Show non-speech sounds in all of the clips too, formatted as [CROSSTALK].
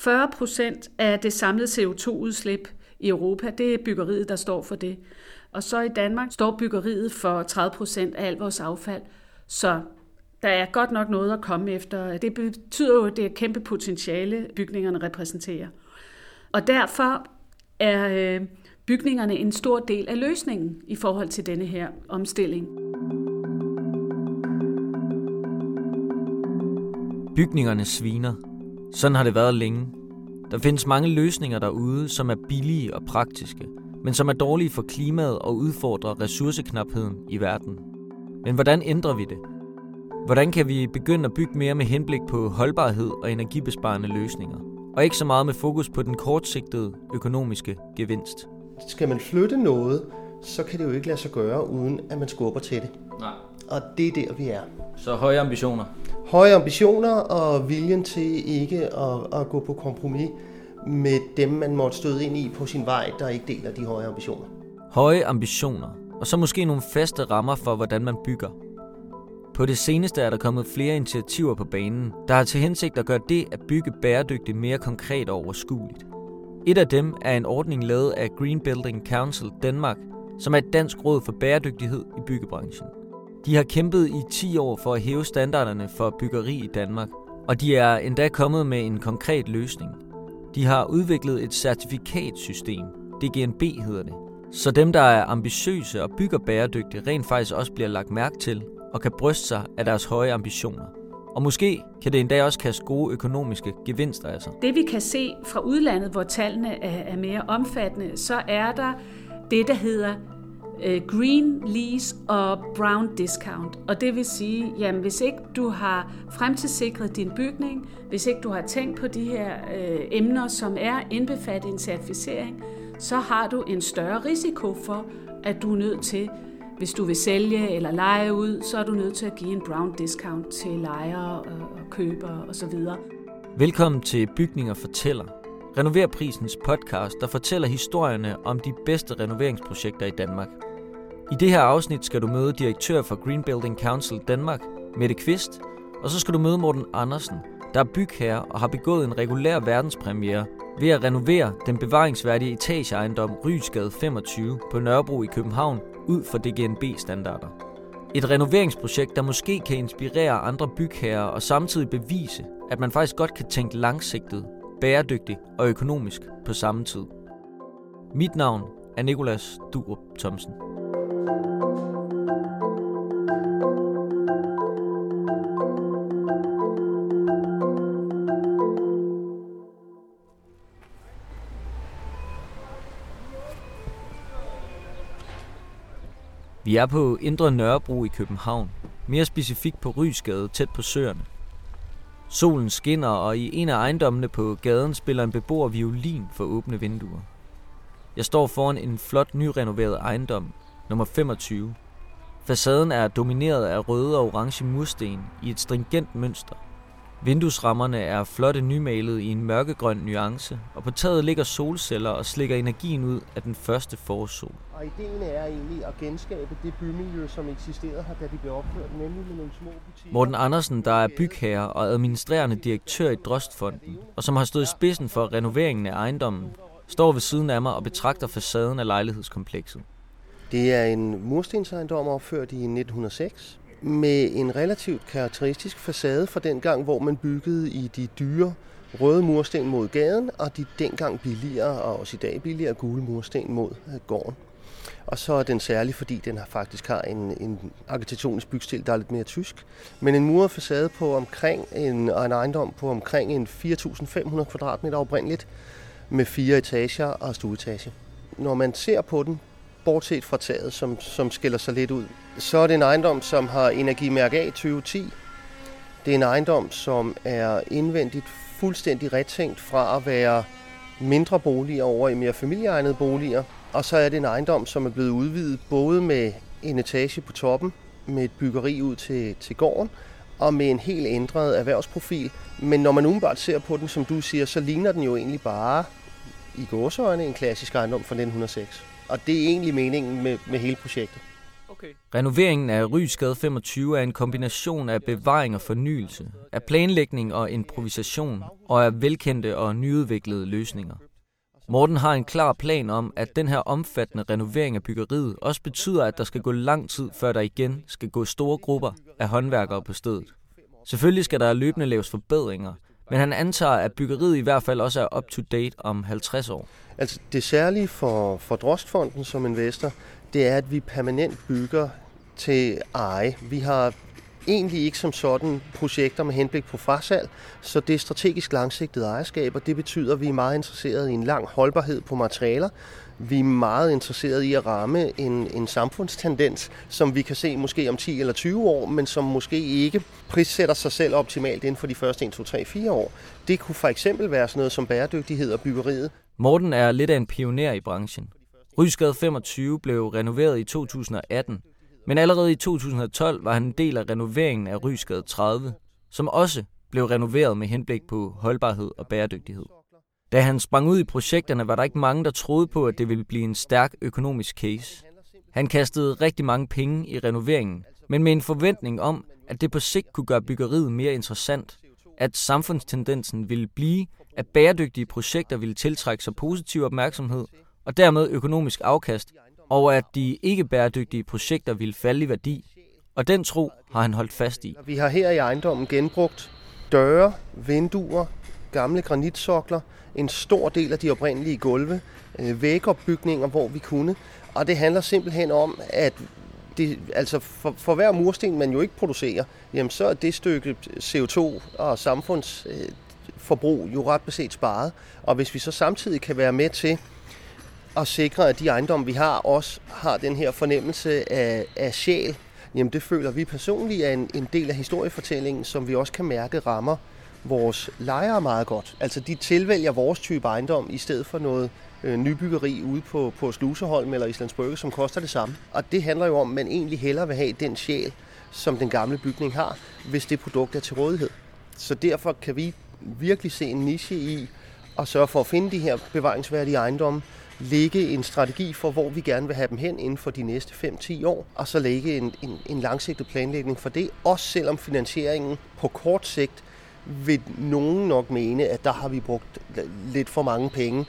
40 procent af det samlede CO2-udslip i Europa, det er byggeriet, der står for det. Og så i Danmark står byggeriet for 30 procent af alt vores affald. Så der er godt nok noget at komme efter. Det betyder jo, at det er kæmpe potentiale, bygningerne repræsenterer. Og derfor er øh, bygningerne en stor del af løsningen i forhold til denne her omstilling. Bygningerne sviner. Sådan har det været længe. Der findes mange løsninger derude, som er billige og praktiske, men som er dårlige for klimaet og udfordrer ressourceknapheden i verden. Men hvordan ændrer vi det? Hvordan kan vi begynde at bygge mere med henblik på holdbarhed og energibesparende løsninger? Og ikke så meget med fokus på den kortsigtede økonomiske gevinst. Skal man flytte noget, så kan det jo ikke lade sig gøre, uden at man skubber til det. Nej. Og det er der, vi er. Så høje ambitioner. Høje ambitioner og viljen til ikke at, at gå på kompromis med dem, man måtte støde ind i på sin vej, der ikke deler de høje ambitioner. Høje ambitioner, og så måske nogle faste rammer for, hvordan man bygger. På det seneste er der kommet flere initiativer på banen, der har til hensigt at gøre det at bygge bæredygtigt mere konkret og overskueligt. Et af dem er en ordning lavet af Green Building Council Danmark, som er et dansk råd for bæredygtighed i byggebranchen. De har kæmpet i 10 år for at hæve standarderne for byggeri i Danmark, og de er endda kommet med en konkret løsning. De har udviklet et certifikatsystem, DGNB hedder det, så dem, der er ambitiøse og bygger bæredygtigt, rent faktisk også bliver lagt mærke til og kan bryste sig af deres høje ambitioner. Og måske kan det endda også kaste gode økonomiske gevinster af sig. Det vi kan se fra udlandet, hvor tallene er, mere omfattende, så er der det, der hedder Øh, green lease og brown discount. Og det vil sige, jamen hvis ikke du har fremtidssikret din bygning, hvis ikke du har tænkt på de her øh, emner, som er indbefattet i en certificering, så har du en større risiko for, at du er nødt til hvis du vil sælge eller lege ud, så er du nødt til at give en brown discount til lejere og købere osv. Velkommen til Bygninger Fortæller. Renoverprisens podcast, der fortæller historierne om de bedste renoveringsprojekter i Danmark. I det her afsnit skal du møde direktør for Green Building Council Danmark, Mette Kvist, og så skal du møde Morten Andersen, der er bygherre og har begået en regulær verdenspremiere ved at renovere den bevaringsværdige etageejendom Rysgade 25 på Nørrebro i København ud for DGNB-standarder. Et renoveringsprojekt, der måske kan inspirere andre bygherrer og samtidig bevise, at man faktisk godt kan tænke langsigtet, bæredygtigt og økonomisk på samme tid. Mit navn er Nikolas Durup Thomsen. Vi er på Indre Nørrebro i København, mere specifikt på Rysgade tæt på søerne. Solen skinner, og i en af ejendommene på gaden spiller en beboer violin for åbne vinduer. Jeg står foran en flot nyrenoveret ejendom, nummer 25. Facaden er domineret af røde og orange mursten i et stringent mønster – Vinduesrammerne er flotte nymalet i en mørkegrøn nuance, og på taget ligger solceller og slikker energien ud af den første forårssol. Og ideen er egentlig at genskabe det bymiljø, som eksisterede her, da de blev opført, nemlig med nogle små butikker. Morten Andersen, der er bygherre og administrerende direktør i Drostfonden, og som har stået i spidsen for renoveringen af ejendommen, står ved siden af mig og betragter facaden af lejlighedskomplekset. Det er en murstensejendom opført i 1906, med en relativt karakteristisk facade fra den gang, hvor man byggede i de dyre røde mursten mod gaden, og de dengang billigere, og også i dag billigere, gule mursten mod øh, gården. Og så er den særlig, fordi den har faktisk har en, en arkitektonisk bygstil, der er lidt mere tysk. Men en muret facade på omkring en, og en ejendom på omkring en 4.500 kvadratmeter oprindeligt, med fire etager og stueetage. Når man ser på den, bortset fra taget, som, som skiller sig lidt ud, så er det en ejendom, som har energimærke A 2010. Det er en ejendom, som er indvendigt fuldstændig retænkt fra at være mindre boliger over i mere familieegnede boliger. Og så er det en ejendom, som er blevet udvidet både med en etage på toppen, med et byggeri ud til, til gården, og med en helt ændret erhvervsprofil. Men når man umiddelbart ser på den, som du siger, så ligner den jo egentlig bare i gåsøjne en klassisk ejendom fra 1906. Og det er egentlig meningen med, med hele projektet. Okay. Renoveringen af Rysgade 25 er en kombination af bevaring og fornyelse, af planlægning og improvisation, og af velkendte og nyudviklede løsninger. Morten har en klar plan om, at den her omfattende renovering af byggeriet også betyder, at der skal gå lang tid, før der igen skal gå store grupper af håndværkere på stedet. Selvfølgelig skal der løbende laves forbedringer, men han antager, at byggeriet i hvert fald også er up-to-date om 50 år. Altså det særlige for, for Drostfonden som investor, det er, at vi permanent bygger til eje. Vi har egentlig ikke som sådan projekter med henblik på frasalg, så det er strategisk langsigtet ejerskab, og det betyder, at vi er meget interesserede i en lang holdbarhed på materialer. Vi er meget interesserede i at ramme en, en samfundstendens, som vi kan se måske om 10 eller 20 år, men som måske ikke prissætter sig selv optimalt inden for de første 1, 2, 3, 4 år. Det kunne for eksempel være sådan noget som bæredygtighed og byggeriet. Morten er lidt af en pioner i branchen. Rysgade 25 blev renoveret i 2018, men allerede i 2012 var han en del af renoveringen af Rysgade 30, som også blev renoveret med henblik på holdbarhed og bæredygtighed. Da han sprang ud i projekterne, var der ikke mange, der troede på, at det ville blive en stærk økonomisk case. Han kastede rigtig mange penge i renoveringen, men med en forventning om, at det på sigt kunne gøre byggeriet mere interessant, at samfundstendensen ville blive, at bæredygtige projekter ville tiltrække sig positiv opmærksomhed og dermed økonomisk afkast, og at de ikke bæredygtige projekter ville falde i værdi. Og den tro har han holdt fast i. Vi har her i ejendommen genbrugt døre, vinduer, gamle granitsokler, en stor del af de oprindelige gulve, øh, vægopbygninger, hvor vi kunne. Og det handler simpelthen om, at det, altså for, for hver mursten, man jo ikke producerer, jamen så er det stykke CO2 og samfundsforbrug øh, jo ret beset sparet. Og hvis vi så samtidig kan være med til at sikre, at de ejendomme, vi har, også har den her fornemmelse af, af sjæl, jamen det føler vi personligt er en, en del af historiefortællingen, som vi også kan mærke rammer vores lejere meget godt. Altså de tilvælger vores type ejendom i stedet for noget øh, nybyggeri ude på, på Sluseholm eller Islandsbrygge, som koster det samme. Og det handler jo om, at man egentlig hellere vil have den sjæl, som den gamle bygning har, hvis det produkt er til rådighed. Så derfor kan vi virkelig se en niche i at sørge for at finde de her bevaringsværdige ejendomme, lægge en strategi for, hvor vi gerne vil have dem hen inden for de næste 5-10 år, og så lægge en, en, en langsigtet planlægning for det, også selvom finansieringen på kort sigt vil nogen nok mene, at der har vi brugt lidt for mange penge.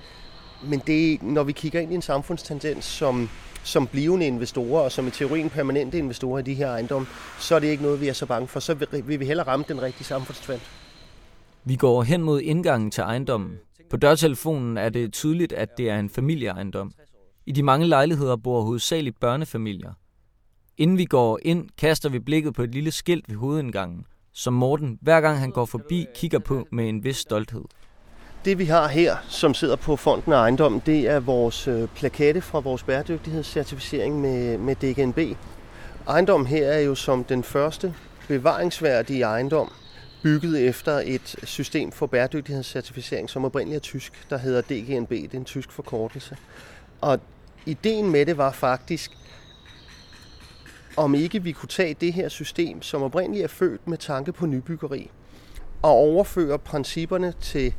Men det, når vi kigger ind i en samfundstendens, som, som blivende investorer, og som i teorien permanente investorer i de her ejendomme, så er det ikke noget, vi er så bange for. Så vil vi hellere ramme den rigtige samfundstrend. Vi går hen mod indgangen til ejendommen. På dørtelefonen er det tydeligt, at det er en familieejendom. I de mange lejligheder bor hovedsageligt børnefamilier. Inden vi går ind, kaster vi blikket på et lille skilt ved hovedindgangen, som Morten, hver gang han går forbi, kigger på med en vis stolthed. Det vi har her, som sidder på fonden af ejendommen, det er vores øh, plakette fra vores bæredygtighedscertificering med, med DGNB. Ejendommen her er jo som den første bevaringsværdige ejendom, bygget efter et system for bæredygtighedscertificering, som oprindeligt er tysk, der hedder DGNB. Det er en tysk forkortelse. Og ideen med det var faktisk, om ikke vi kunne tage det her system, som oprindeligt er født med tanke på nybyggeri, og overføre principperne til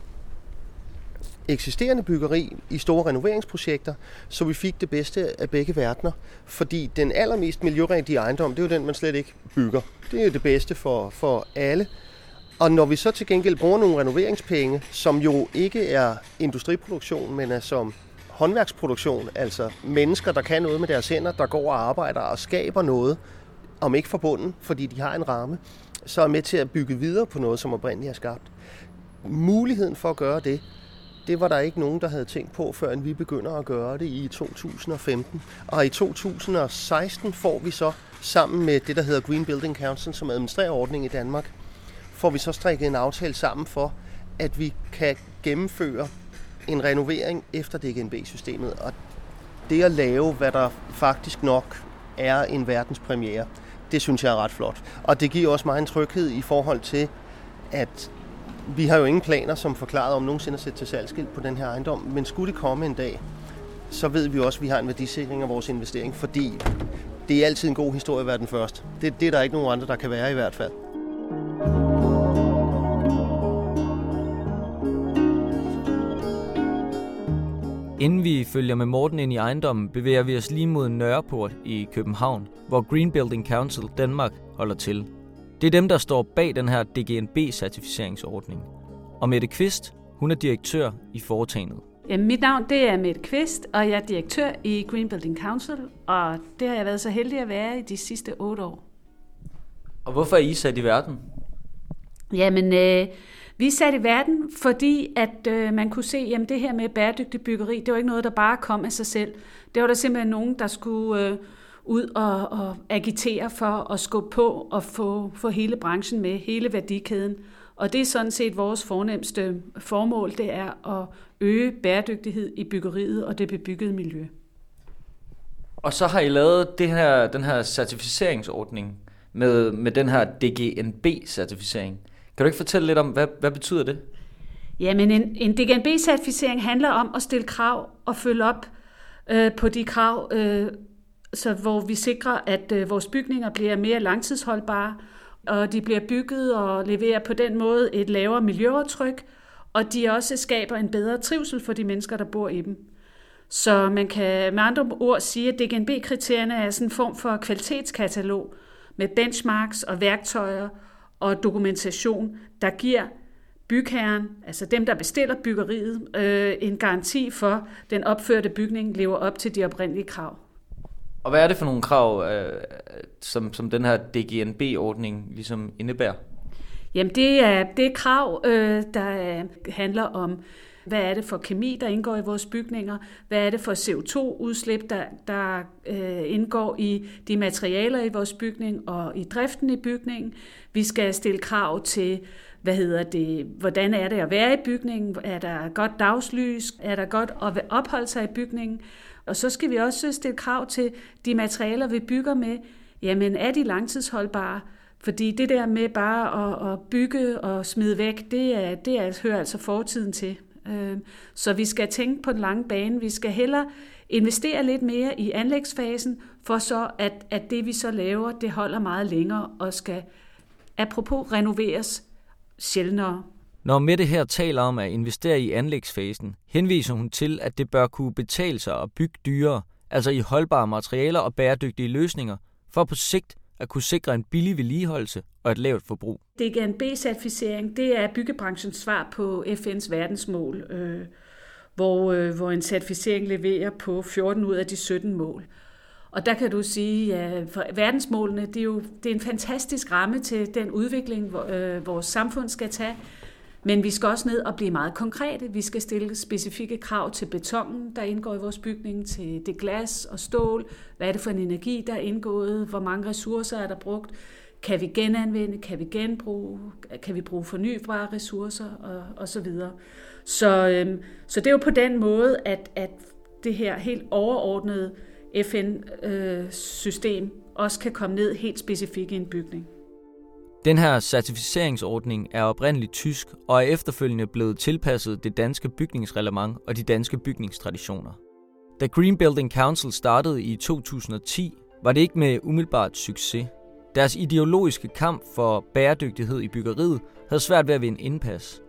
eksisterende byggeri i store renoveringsprojekter, så vi fik det bedste af begge verdener. Fordi den allermest miljørigtige ejendom, det er jo den, man slet ikke bygger. Det er jo det bedste for, for alle. Og når vi så til gengæld bruger nogle renoveringspenge, som jo ikke er industriproduktion, men er som håndværksproduktion, altså mennesker, der kan noget med deres hænder, der går og arbejder og skaber noget, om ikke forbundet, fordi de har en ramme, så er med til at bygge videre på noget, som oprindeligt er skabt. Muligheden for at gøre det, det var der ikke nogen, der havde tænkt på, før vi begynder at gøre det i 2015. Og i 2016 får vi så sammen med det, der hedder Green Building Council, som administrerer ordningen i Danmark, får vi så strikket en aftale sammen for, at vi kan gennemføre en renovering efter DGNB-systemet. Og det at lave, hvad der faktisk nok er en verdenspremiere, det synes jeg er ret flot. Og det giver også mig en tryghed i forhold til, at vi har jo ingen planer, som forklaret om nogensinde at sætte til salgskilt på den her ejendom, men skulle det komme en dag, så ved vi også, at vi har en værdisikring af vores investering, fordi det er altid en god historie at være den første. Det, det er der ikke nogen andre, der kan være i hvert fald. Inden vi følger med Morten ind i ejendommen, bevæger vi os lige mod Nørreport i København, hvor Green Building Council Danmark holder til. Det er dem, der står bag den her DGNB-certificeringsordning. Og Mette Kvist, hun er direktør i foretagendet. Jamen, mit navn det er Mette Kvist, og jeg er direktør i Green Building Council, og det har jeg været så heldig at være i de sidste otte år. Og hvorfor er I sat i verden? Jamen, øh, vi er sat i verden, fordi at øh, man kunne se, at det her med bæredygtig byggeri, det var ikke noget, der bare kom af sig selv. Det var der simpelthen nogen, der skulle øh, ud og, og agitere for at skubbe på og få, få hele branchen med, hele værdikæden. Og det er sådan set vores fornemmeste formål, det er at øge bæredygtighed i byggeriet og det bebyggede miljø. Og så har I lavet det her, den her certificeringsordning med, med den her DGNB-certificering. Kan du ikke fortælle lidt om, hvad, hvad betyder det? Jamen, en, en DGNB-certificering handler om at stille krav og følge op øh, på de krav, øh, så hvor vi sikrer, at øh, vores bygninger bliver mere langtidsholdbare, og de bliver bygget og leverer på den måde et lavere miljøaftryk, og de også skaber en bedre trivsel for de mennesker, der bor i dem. Så man kan med andre ord sige, at DGNB-kriterierne er sådan en form for kvalitetskatalog med benchmarks og værktøjer og dokumentation, der giver bygherren, altså dem, der bestiller byggeriet, øh, en garanti for, at den opførte bygning lever op til de oprindelige krav. Og hvad er det for nogle krav, øh, som, som den her DGNB-ordning ligesom indebærer? Jamen det er, det er krav, øh, der handler om, hvad er det for kemi, der indgår i vores bygninger? Hvad er det for CO2-udslip, der, der øh, indgår i de materialer i vores bygning og i driften i bygningen? Vi skal stille krav til, hvad hedder det, hvordan er det at være i bygningen? Er der godt dagslys? Er der godt at opholde sig i bygningen? Og så skal vi også stille krav til de materialer, vi bygger med. Jamen, er de langtidsholdbare? Fordi det der med bare at, at bygge og smide væk, det, er, det er, hører altså fortiden til. Øh, så vi skal tænke på den lange bane. Vi skal hellere investere lidt mere i anlægsfasen, for så at, at det vi så laver, det holder meget længere og skal apropos renoveres sjældnere. Når Mette her taler om at investere i anlægsfasen, henviser hun til, at det bør kunne betale sig at bygge dyrere, altså i holdbare materialer og bæredygtige løsninger, for på sigt at kunne sikre en billig vedligeholdelse og et lavt forbrug. DGNB-certificering, det er byggebranchens svar på FN's verdensmål, øh, hvor, øh, hvor en certificering leverer på 14 ud af de 17 mål. Og der kan du sige, at for verdensmålene, det er jo det er en fantastisk ramme til den udvikling, hvor, øh, vores samfund skal tage. Men vi skal også ned og blive meget konkrete. Vi skal stille specifikke krav til betongen, der indgår i vores bygning, til det glas og stål. Hvad er det for en energi, der er indgået? Hvor mange ressourcer er der brugt? Kan vi genanvende? Kan vi genbruge? Kan vi bruge fornybare ressourcer? Og, og så videre. Så, øhm, så det er jo på den måde, at, at det her helt overordnede FN-system øh, også kan komme ned helt specifikt i en bygning. Den her certificeringsordning er oprindeligt tysk og er efterfølgende blevet tilpasset det danske bygningsreglement og de danske bygningstraditioner. Da Green Building Council startede i 2010, var det ikke med umiddelbart succes. Deres ideologiske kamp for bæredygtighed i byggeriet havde svært ved at vinde indpas.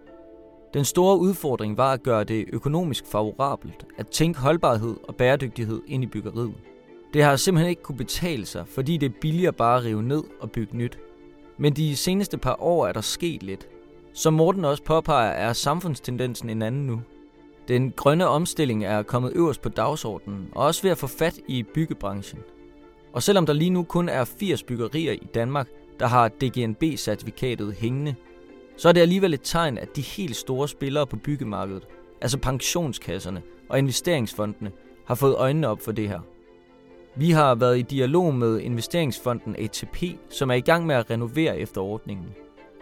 Den store udfordring var at gøre det økonomisk favorabelt at tænke holdbarhed og bæredygtighed ind i byggeriet. Det har simpelthen ikke kunne betale sig, fordi det er billigere bare at rive ned og bygge nyt. Men de seneste par år er der sket lidt. Som Morten også påpeger, er samfundstendensen en anden nu. Den grønne omstilling er kommet øverst på dagsordenen, og også ved at få fat i byggebranchen. Og selvom der lige nu kun er 80 byggerier i Danmark, der har DGNB-certifikatet hængende, så er det alligevel et tegn, at de helt store spillere på byggemarkedet, altså pensionskasserne og investeringsfondene, har fået øjnene op for det her. Vi har været i dialog med investeringsfonden ATP, som er i gang med at renovere efter ordningen.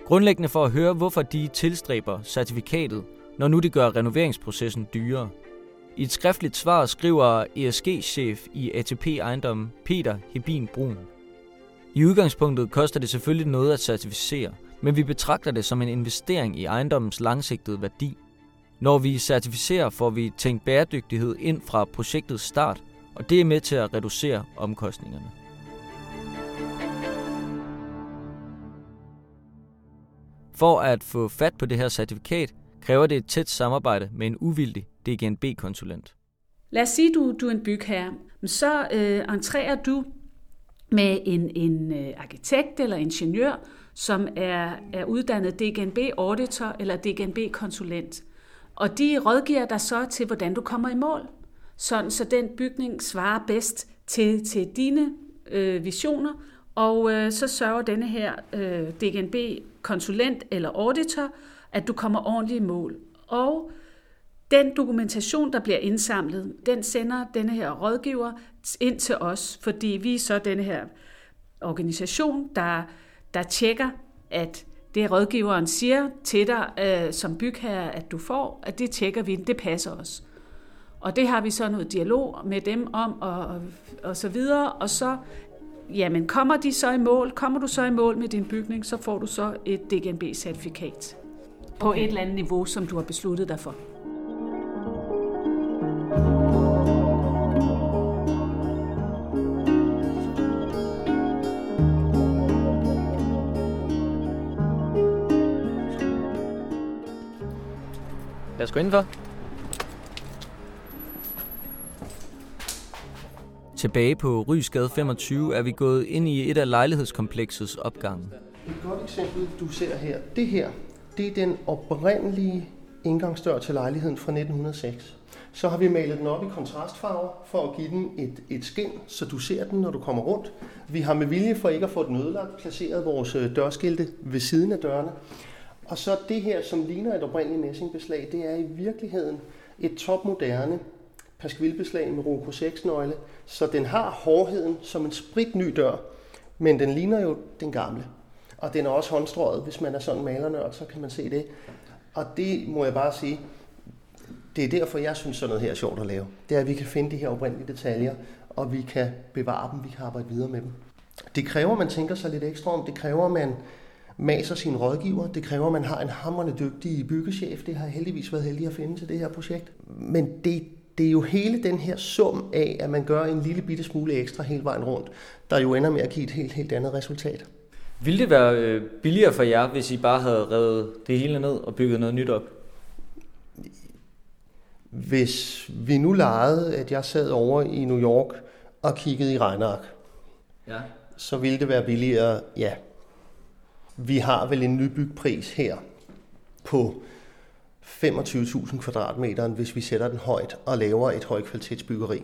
Grundlæggende for at høre, hvorfor de tilstræber certifikatet, når nu det gør renoveringsprocessen dyrere. I et skriftligt svar skriver ESG-chef i ATP Ejendom Peter Hebin Brun. I udgangspunktet koster det selvfølgelig noget at certificere, men vi betragter det som en investering i ejendommens langsigtede værdi. Når vi certificerer, får vi tænkt bæredygtighed ind fra projektets start – og det er med til at reducere omkostningerne. For at få fat på det her certifikat, kræver det et tæt samarbejde med en uvildig DGNB-konsulent. Lad os sige, du, du er en bygherre. Så øh, entrerer du med en, en øh, arkitekt eller ingeniør, som er, er uddannet DGNB-auditor eller DGNB-konsulent. Og de rådgiver dig så til, hvordan du kommer i mål, sådan så den bygning svarer bedst til, til dine øh, visioner, og øh, så sørger denne her øh, DGNB-konsulent eller auditor, at du kommer ordentligt i mål. Og den dokumentation, der bliver indsamlet, den sender denne her rådgiver ind til os, fordi vi er så denne her organisation, der, der tjekker, at det rådgiveren siger til dig øh, som bygherre, at du får, at det tjekker vi, det passer os. Og det har vi så noget dialog med dem om, og, og, og så videre, og så, jamen kommer de så i mål, kommer du så i mål med din bygning, så får du så et DGNB-certifikat på et eller andet niveau, som du har besluttet dig for. Lad os gå indenfor. Tilbage på Rysgade 25 er vi gået ind i et af lejlighedskompleksets opgange. Et godt eksempel, du ser her, det her, det er den oprindelige indgangsdør til lejligheden fra 1906. Så har vi malet den op i kontrastfarver for at give den et, et skin, så du ser den, når du kommer rundt. Vi har med vilje for ikke at få den ødelagt placeret vores øh, dørskilte ved siden af dørene. Og så det her, som ligner et oprindeligt messingbeslag, det er i virkeligheden et topmoderne pasquilbeslag med Roco 6-nøgle, så den har hårdheden som en spritny dør, men den ligner jo den gamle. Og den er også håndstrøget, hvis man er sådan malernørd, så kan man se det. Og det må jeg bare sige, det er derfor, jeg synes, sådan noget her er sjovt at lave. Det er, at vi kan finde de her oprindelige detaljer, og vi kan bevare dem, vi kan arbejde videre med dem. Det kræver, at man tænker sig lidt ekstra om. Det kræver, at man maser sine rådgiver. Det kræver, at man har en hammerende dygtig byggechef. Det har jeg heldigvis været heldig at finde til det her projekt. Men det, det er jo hele den her sum af, at man gør en lille bitte smule ekstra hele vejen rundt, der jo ender med at give et helt, helt andet resultat. Ville det være øh, billigere for jer, hvis I bare havde revet det hele ned og bygget noget nyt op? Hvis vi nu legede, at jeg sad over i New York og kiggede i regneark, Ja. så ville det være billigere, ja. Vi har vel en nybygpris her på 25.000 kvadratmeter, hvis vi sætter den højt og laver et højkvalitetsbyggeri.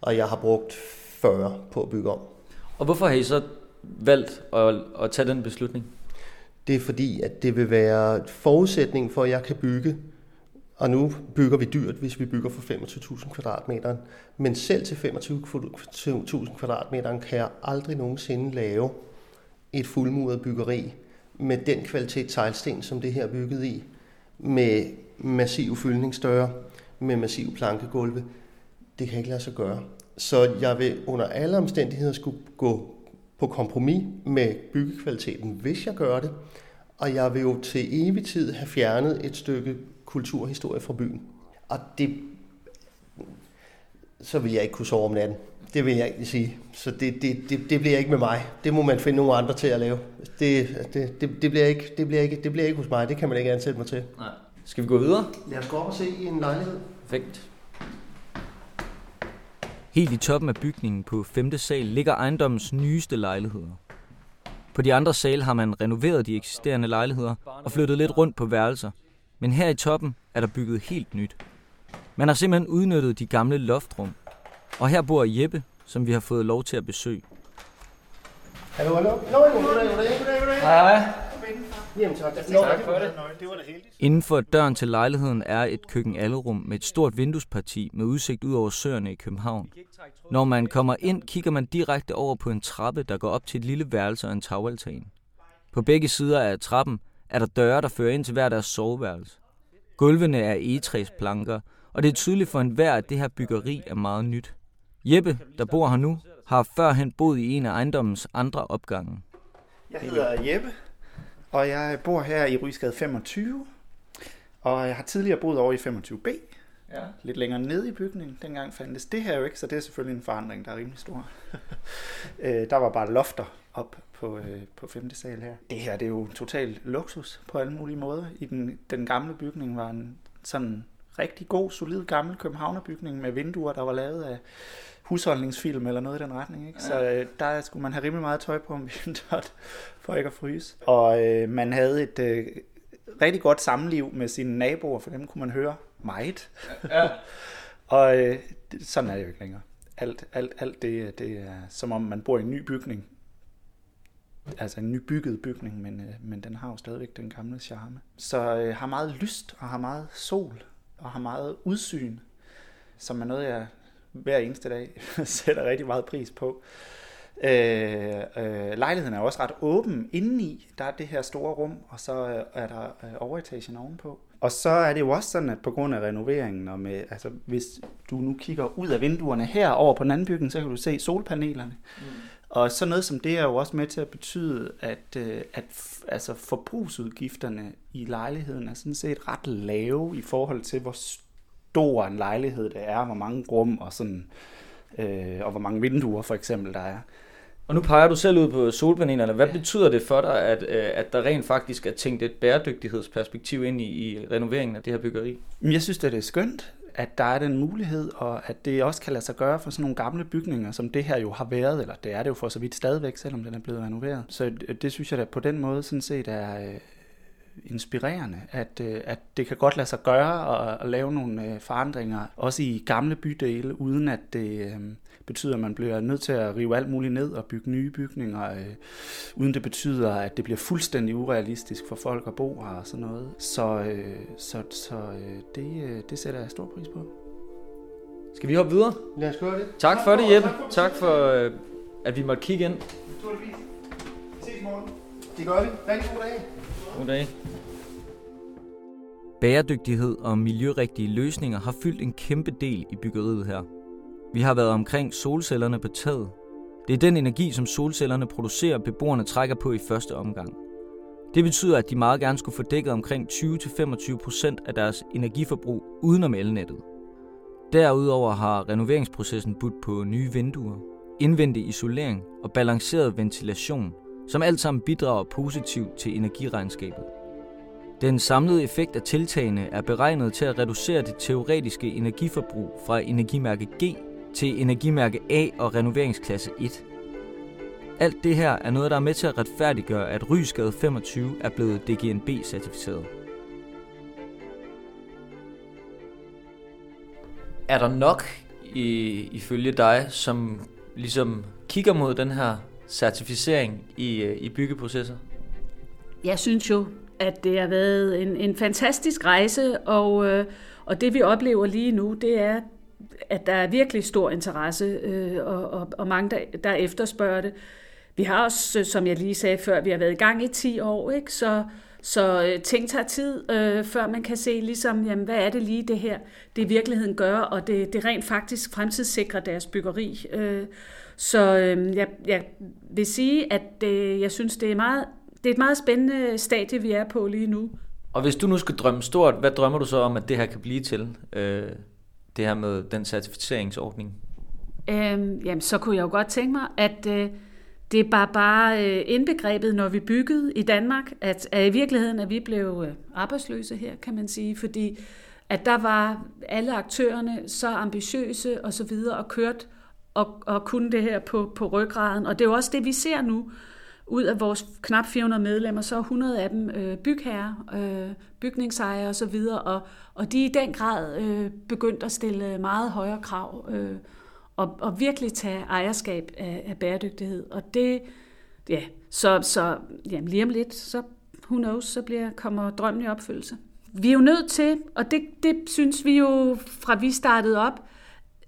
Og jeg har brugt 40 på at bygge om. Og hvorfor har I så valgt at, at tage den beslutning? Det er fordi, at det vil være forudsætning for, at jeg kan bygge. Og nu bygger vi dyrt, hvis vi bygger for 25.000 kvadratmeter. Men selv til 25.000 kvadratmeter kan jeg aldrig nogensinde lave et fuldmuret byggeri med den kvalitet teglsten, som det her er bygget i, med massive fyldningsdøre, med massive plankegulve. Det kan ikke lade sig gøre. Så jeg vil under alle omstændigheder skulle gå på kompromis med byggekvaliteten, hvis jeg gør det. Og jeg vil jo til evig tid have fjernet et stykke kulturhistorie fra byen. Og det, så vil jeg ikke kunne sove om natten. Det vil jeg ikke sige. Så det, det, det, det bliver ikke med mig. Det må man finde nogle andre til at lave. Det, det, det, det, bliver ikke, det, bliver ikke, det bliver ikke hos mig. Det kan man ikke ansætte mig til. Nej. Skal vi gå videre? Lad os gå op og se i en lejlighed. Perfekt. Helt i toppen af bygningen på 5. sal ligger ejendommens nyeste lejligheder. På de andre sale har man renoveret de eksisterende lejligheder og flyttet lidt rundt på værelser. Men her i toppen er der bygget helt nyt. Man har simpelthen udnyttet de gamle loftrum. Og her bor Jeppe, som vi har fået lov til at besøge. Hallo, hallo. Hej. Jamen tak. Tak for det. Det var da heldigt. Inden for døren til lejligheden er et køkkenalrum med et stort vinduesparti med udsigt ud over søerne i København. Når man kommer ind, kigger man direkte over på en trappe, der går op til et lille værelse og en tagaltan. På begge sider af trappen er der døre, der fører ind til hver deres soveværelse. Gulvene er egetræsplanker, og det er tydeligt for enhver, at det her byggeri er meget nyt. Jeppe, der bor her nu, har førhen boet i en af ejendommens andre opgange. Jeg hedder Jeppe, og jeg bor her i Rysgade 25. Og jeg har tidligere boet over i 25B. Ja. Lidt længere ned i bygningen. Dengang fandtes det her jo ikke, så det er selvfølgelig en forandring, der er rimelig stor. [LAUGHS] Øh, der var bare lofter op på, øh, på 5. sal her. Det her det er jo total luksus på alle mulige måder. I den, den gamle bygning var en sådan rigtig god, solid, gammel københavnerbygning med vinduer, der var lavet af husholdningsfilm eller noget i den retning. Ikke? Så øh, der skulle man have rimelig meget tøj på om [LAUGHS] vinteren, for ikke at fryse. Og øh, man havde et øh, rigtig godt sammenliv med sine naboer, for dem kunne man høre meget. Ja. [LAUGHS] og øh, sådan er det jo ikke længere. Alt, alt, alt det, det er som om man bor i en ny bygning. Altså en nybygget bygning, men, øh, men den har jo stadigvæk den gamle charme. Så øh, har meget lyst og har meget sol og har meget udsyn, som er noget, jeg hver eneste dag [LAUGHS] sætter rigtig meget pris på. Øh, øh, lejligheden er også ret åben indeni. Der er det her store rum, og så øh, er der øh, overetagen ovenpå. Og så er det jo også sådan, at på grund af renoveringen, og med, altså, hvis du nu kigger ud af vinduerne her over på den anden bygning, så kan du se solpanelerne. Mm. Og så noget som det er jo også med til at betyde, at, øh, at altså forbrugsudgifterne i lejligheden er sådan set ret lave i forhold til, hvor stor en lejlighed det er, hvor mange rum og sådan, øh, og hvor mange vinduer for eksempel der er. Og nu peger du selv ud på solpanelerne. Hvad ja. betyder det for dig, at, øh, at der rent faktisk er tænkt et bæredygtighedsperspektiv ind i, i renoveringen af det her byggeri? Jeg synes, det er skønt, at der er den mulighed, og at det også kan lade sig gøre for sådan nogle gamle bygninger, som det her jo har været, eller det er det jo for så vidt stadigvæk, selvom den er blevet renoveret. Så det synes jeg da på den måde sådan set er, øh, inspirerende, at, øh, at det kan godt lade sig gøre at, at lave nogle øh, forandringer, også i gamle bydele, uden at det øh, betyder, at man bliver nødt til at rive alt muligt ned og bygge nye bygninger, øh, uden det betyder, at det bliver fuldstændig urealistisk for folk at bo her og sådan noget. Så, øh, så, så øh, det, øh, det sætter jeg stor pris på. Skal vi hoppe videre? Lad os gøre det. Tak for det, Jeppe. Tak for, øh, at vi måtte kigge ind. Naturligvis. Ses i morgen. Det gør vi. Rigtig god dag. Goddag. Bæredygtighed og miljørigtige løsninger har fyldt en kæmpe del i byggeriet her. Vi har været omkring solcellerne på taget. Det er den energi, som solcellerne producerer, beboerne trækker på i første omgang. Det betyder, at de meget gerne skulle få dækket omkring 20-25% af deres energiforbrug udenom elnettet. Derudover har renoveringsprocessen budt på nye vinduer, indvendig isolering og balanceret ventilation, som alt sammen bidrager positivt til energiregnskabet. Den samlede effekt af tiltagene er beregnet til at reducere det teoretiske energiforbrug fra energimærke G til energimærke A og renoveringsklasse 1. Alt det her er noget, der er med til at retfærdiggøre, at Rysgade 25 er blevet DGNB-certificeret. Er der nok i, ifølge dig, som ligesom kigger mod den her certificering i, øh, i byggeprocesser? Jeg synes jo, at det har været en, en fantastisk rejse, og, øh, og det vi oplever lige nu, det er, at der er virkelig stor interesse, øh, og, og, og mange, der, der efterspørger det. Vi har også, øh, som jeg lige sagde før, vi har været i gang i 10 år, ikke? så så øh, ting tager tid, øh, før man kan se, ligesom, jamen, hvad er det lige det her, det virkeligheden gør, og det, det rent faktisk fremtidssikrer deres byggeri. Øh, så øh, jeg, jeg vil sige, at øh, jeg synes, det er meget det er et meget spændende stadie, vi er på lige nu. Og hvis du nu skal drømme stort, hvad drømmer du så om, at det her kan blive til? Øh, det her med den certificeringsordning? Øhm, jamen, så kunne jeg jo godt tænke mig, at øh, det er bare, bare øh, indbegrebet, når vi byggede i Danmark, at, at i virkeligheden at vi blev øh, arbejdsløse her, kan man sige, fordi at der var alle aktørerne så ambitiøse og så videre og kørt og, at kunne det her på, på ryggraden. Og det er jo også det, vi ser nu ud af vores knap 400 medlemmer, så er 100 af dem øh, bygherrer, øh, bygningsejere osv., og, og de er i den grad øh, begyndt at stille meget højere krav øh, og, og virkelig tage ejerskab af, af bæredygtighed. Og det, ja, så, så jamen, lige om lidt, så who knows, så bliver, kommer drømmen i opfyldelse. Vi er jo nødt til, og det, det synes vi jo fra vi startede op,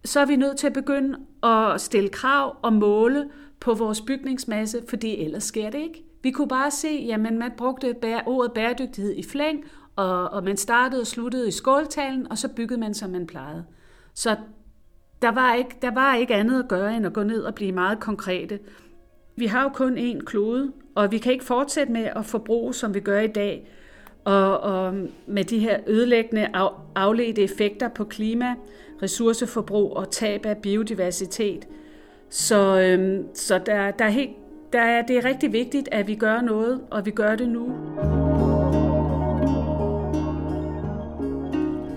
så er vi nødt til at begynde at stille krav og måle på vores bygningsmasse, fordi ellers sker det ikke. Vi kunne bare se, jamen man brugte ordet bæredygtighed i flæng, og, og man startede og sluttede i skåltalen, og så byggede man, som man plejede. Så der var, ikke, der var ikke andet at gøre, end at gå ned og blive meget konkrete. Vi har jo kun én klode, og vi kan ikke fortsætte med at forbruge, som vi gør i dag, og, og med de her ødelæggende af, afledte effekter på klima, ressourceforbrug og tab af biodiversitet – så, øhm, så der, der er helt, der er, det er rigtig vigtigt, at vi gør noget, og vi gør det nu.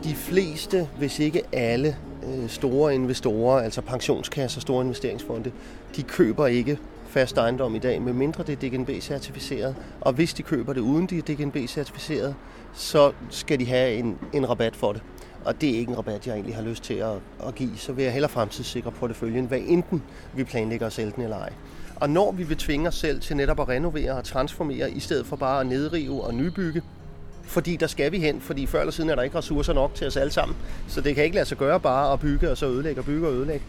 De fleste, hvis ikke alle øh, store investorer, altså pensionskasser, store investeringsfonde, de køber ikke fast ejendom i dag, medmindre det er DGNB-certificeret. Og hvis de køber det uden de er DGNB-certificeret, så skal de have en, en rabat for det. Og det er ikke en rabat, jeg egentlig har lyst til at, at give. Så vil jeg hellere fremtidssikre porteføljen, hvad enten vi planlægger at sælge den eller ej. Og når vi vil tvinge os selv til netop at renovere og transformere, i stedet for bare at nedrive og nybygge, fordi der skal vi hen, fordi før eller siden er der ikke ressourcer nok til os alle sammen. Så det kan ikke lade sig gøre bare at bygge og så ødelægge og bygge og ødelægge.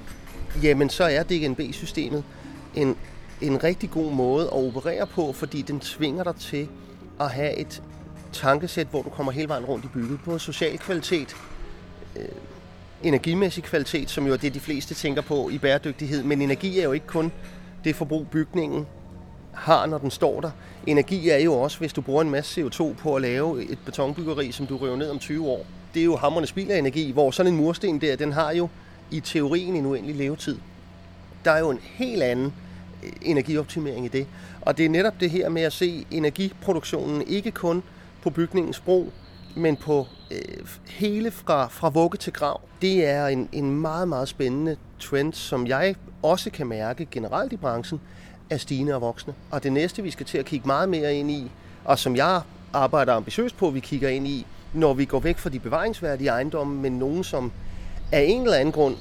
Jamen så er DGNB-systemet en, en rigtig god måde at operere på, fordi den tvinger dig til at have et tankesæt, hvor du kommer hele vejen rundt i bygget. Både social kvalitet, øh, energimæssig kvalitet, som jo er det, de fleste tænker på i bæredygtighed. Men energi er jo ikke kun det forbrug, bygningen har, når den står der. Energi er jo også, hvis du bruger en masse CO2 på at lave et betonbyggeri, som du river ned om 20 år. Det er jo hammerne spild af energi, hvor sådan en mursten der, den har jo i teorien en uendelig levetid. Der er jo en helt anden øh, energioptimering i det. Og det er netop det her med at se energiproduktionen ikke kun på bygningens brug, men på øh, hele fra, fra vugge til grav. Det er en, en meget, meget spændende trend, som jeg også kan mærke generelt i branchen, er stigende og voksne. Og det næste, vi skal til at kigge meget mere ind i, og som jeg arbejder ambitiøst på, vi kigger ind i, når vi går væk fra de bevaringsværdige ejendomme, men nogen, som af en eller anden grund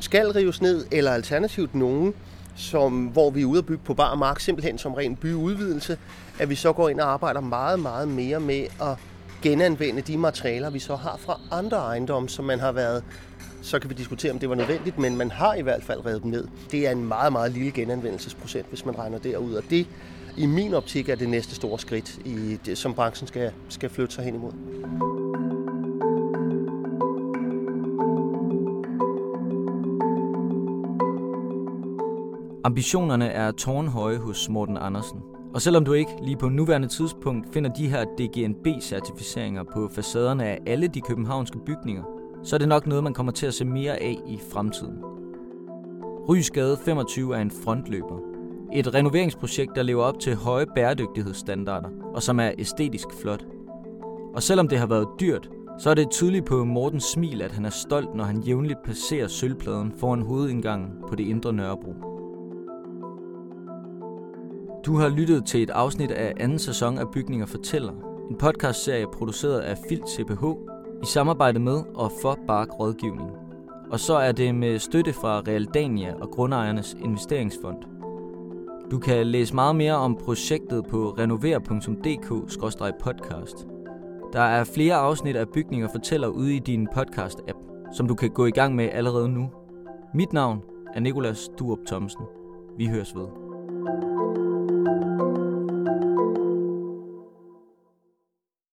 skal rives ned, eller alternativt nogen, som, hvor vi er ude at bygge på bar mark, simpelthen som ren byudvidelse, at vi så går ind og arbejder meget, meget mere med at genanvende de materialer, vi så har fra andre ejendomme, som man har været så kan vi diskutere, om det var nødvendigt, men man har i hvert fald revet dem ned. Det er en meget, meget lille genanvendelsesprocent, hvis man regner derud, og det i min optik er det næste store skridt, i det, som branchen skal, skal flytte sig hen imod. Ambitionerne er tårnhøje hos Morten Andersen. Og selvom du ikke lige på nuværende tidspunkt finder de her DGNB-certificeringer på facaderne af alle de københavnske bygninger, så er det nok noget, man kommer til at se mere af i fremtiden. Rysgade 25 er en frontløber. Et renoveringsprojekt, der lever op til høje bæredygtighedsstandarder, og som er æstetisk flot. Og selvom det har været dyrt, så er det tydeligt på Mortens smil, at han er stolt, når han jævnligt passerer sølvpladen foran hovedindgangen på det indre Nørrebro. Du har lyttet til et afsnit af anden sæson af Bygninger Fortæller, en podcastserie produceret af Filt CPH i samarbejde med og for Bark Rådgivning. Og så er det med støtte fra Realdania og Grundejernes Investeringsfond. Du kan læse meget mere om projektet på renover.dk-podcast. Der er flere afsnit af Bygninger Fortæller ude i din podcast-app, som du kan gå i gang med allerede nu. Mit navn er Nikolas Durup Thomsen. Vi høres ved.